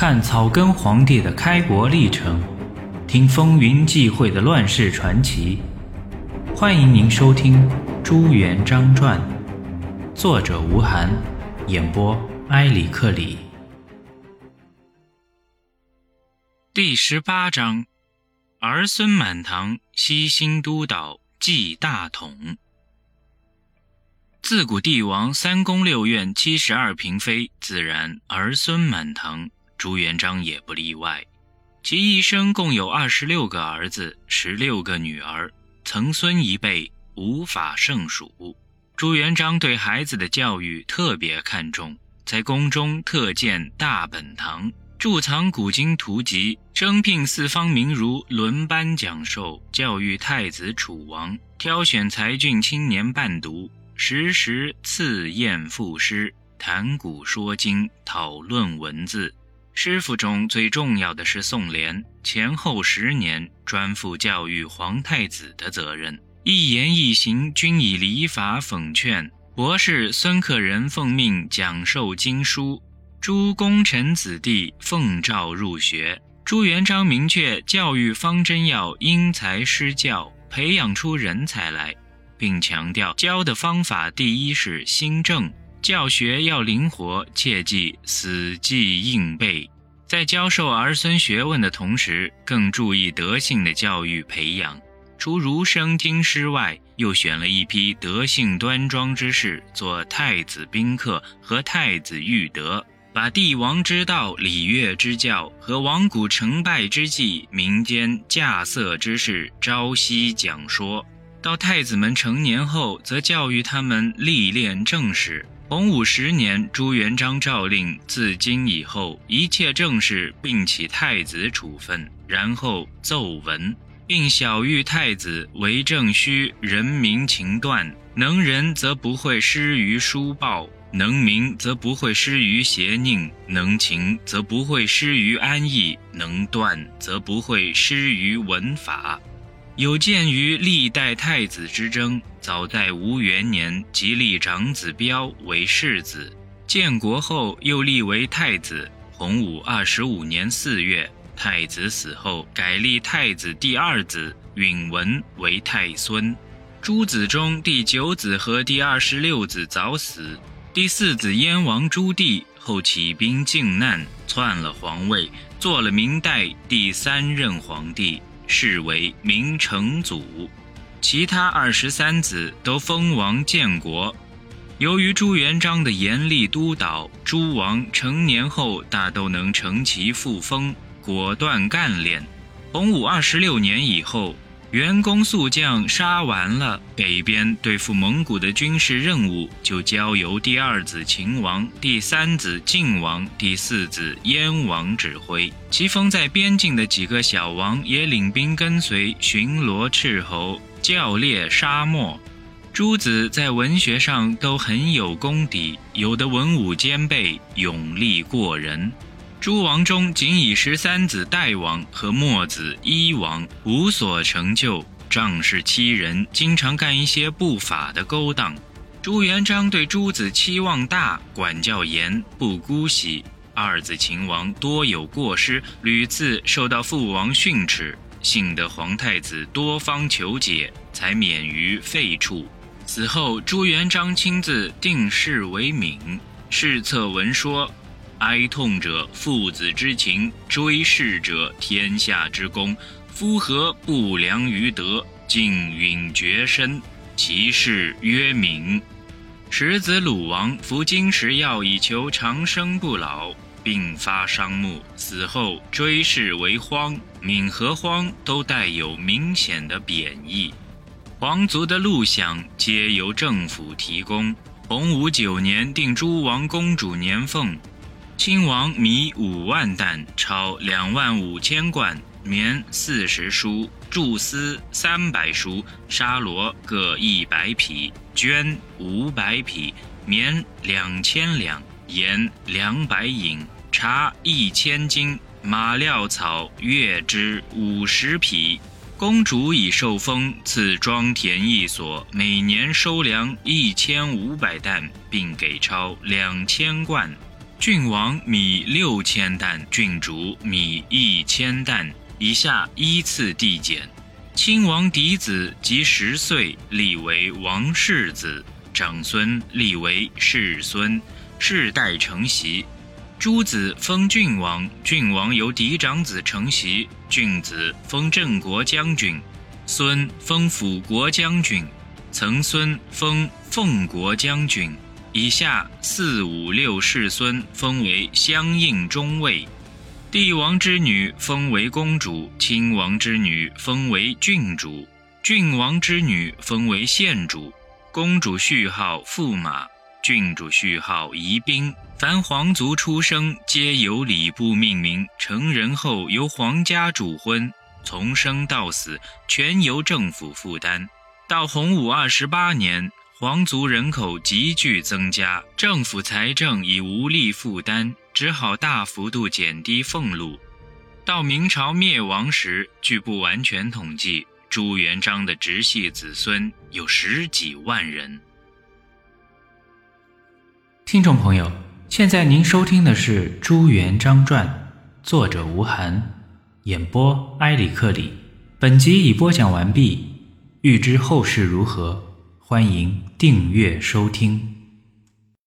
看草根皇帝的开国历程，听风云际会的乱世传奇。欢迎您收听《朱元璋传》，作者吴晗，演播埃里克里。第十八章：儿孙满堂，西兴都导，祭大统。自古帝王三宫六院七十二嫔妃，自然儿孙满堂。朱元璋也不例外，其一生共有二十六个儿子，十六个女儿，曾孙一辈无法胜数。朱元璋对孩子的教育特别看重，在宫中特建大本堂，贮藏古今图籍，征聘四方名儒轮班讲授，教育太子、楚王，挑选才俊青年伴读，时时赐宴赋诗，谈古说今，讨论文字。师傅中最重要的是宋濂，前后十年专负教育皇太子的责任，一言一行均以礼法讽劝。博士孙克仁奉命讲授经书，诸功臣子弟奉诏入学。朱元璋明确教育方针要因材施教，培养出人才来，并强调教的方法第一是新政。教学要灵活，切忌死记硬背。在教授儿孙学问的同时，更注意德性的教育培养。除儒生经师外，又选了一批德性端庄之士做太子宾客和太子御德，把帝王之道、礼乐之教和王古成败之际、民间稼穑之事朝夕讲说。到太子们成年后，则教育他们历练政事。洪武十年，朱元璋诏令，自今以后一切政事并起太子处分，然后奏文，并晓谕太子为政须人民情断，能人则不会失于书报，能民则不会失于邪佞，能情则不会失于安逸，能断则不会失于文法。有鉴于历代太子之争，早在吴元年即立长子彪为世子，建国后又立为太子。洪武二十五年四月，太子死后，改立太子第二子允文为太孙。诸子中第九子和第二十六子早死，第四子燕王朱棣后起兵靖难，篡了皇位，做了明代第三任皇帝。是为明成祖，其他二十三子都封王建国。由于朱元璋的严厉督导，诸王成年后大都能承其父封，果断干练。洪武二十六年以后。元功宿将杀完了，北边对付蒙古的军事任务就交由第二子秦王、第三子晋王、第四子燕王指挥。其封在边境的几个小王也领兵跟随，巡逻斥候，教猎沙漠。诸子在文学上都很有功底，有的文武兼备，勇力过人。诸王中，仅以十三子代王和末子一王无所成就，仗势欺人，经常干一些不法的勾当。朱元璋对诸子期望大，管教严，不姑息。二子秦王多有过失，屡次受到父王训斥，幸得皇太子多方求解，才免于废黜。死后，朱元璋亲自定谥为敏，谥册文说。哀痛者父子之情，追谥者天下之功。夫何不良于德，竟允绝身？其事曰敏。十子鲁王服金石药以求长生不老，并发伤目，死后追谥为荒。敏和荒都带有明显的贬义。皇族的禄饷皆由政府提供。洪武九年定诸王公主年俸。亲王米五万担，钞两万五千贯，棉四十书，贮丝三百书，沙罗各一百匹，绢五百匹，棉两千两，盐两百引，茶一千斤，马料草月之五十匹。公主已受封，赐庄田一所，每年收粮一千五百担，并给钞两千贯。郡王米六千担，郡主米一千担。以下依次递减。亲王嫡子及十岁，立为王世子；长孙立为世孙，世代承袭。诸子封郡王，郡王由嫡长子承袭；郡子封镇国将军，孙封辅国将军，曾孙封奉国将军。以下四五六世孙封为相应中尉。帝王之女封为公主，亲王之女封为郡主，郡王之女封为县主。公主序号驸马，郡主序号宜宾。凡皇族出生，皆由礼部命名。成人后由皇家主婚，从生到死全由政府负担。到洪武二十八年，皇族人口急剧增加，政府财政已无力负担。只好大幅度减低俸禄。到明朝灭亡时，据不完全统计，朱元璋的直系子孙有十几万人。听众朋友，现在您收听的是《朱元璋传》，作者吴晗，演播埃里克里。本集已播讲完毕。欲知后事如何，欢迎订阅收听。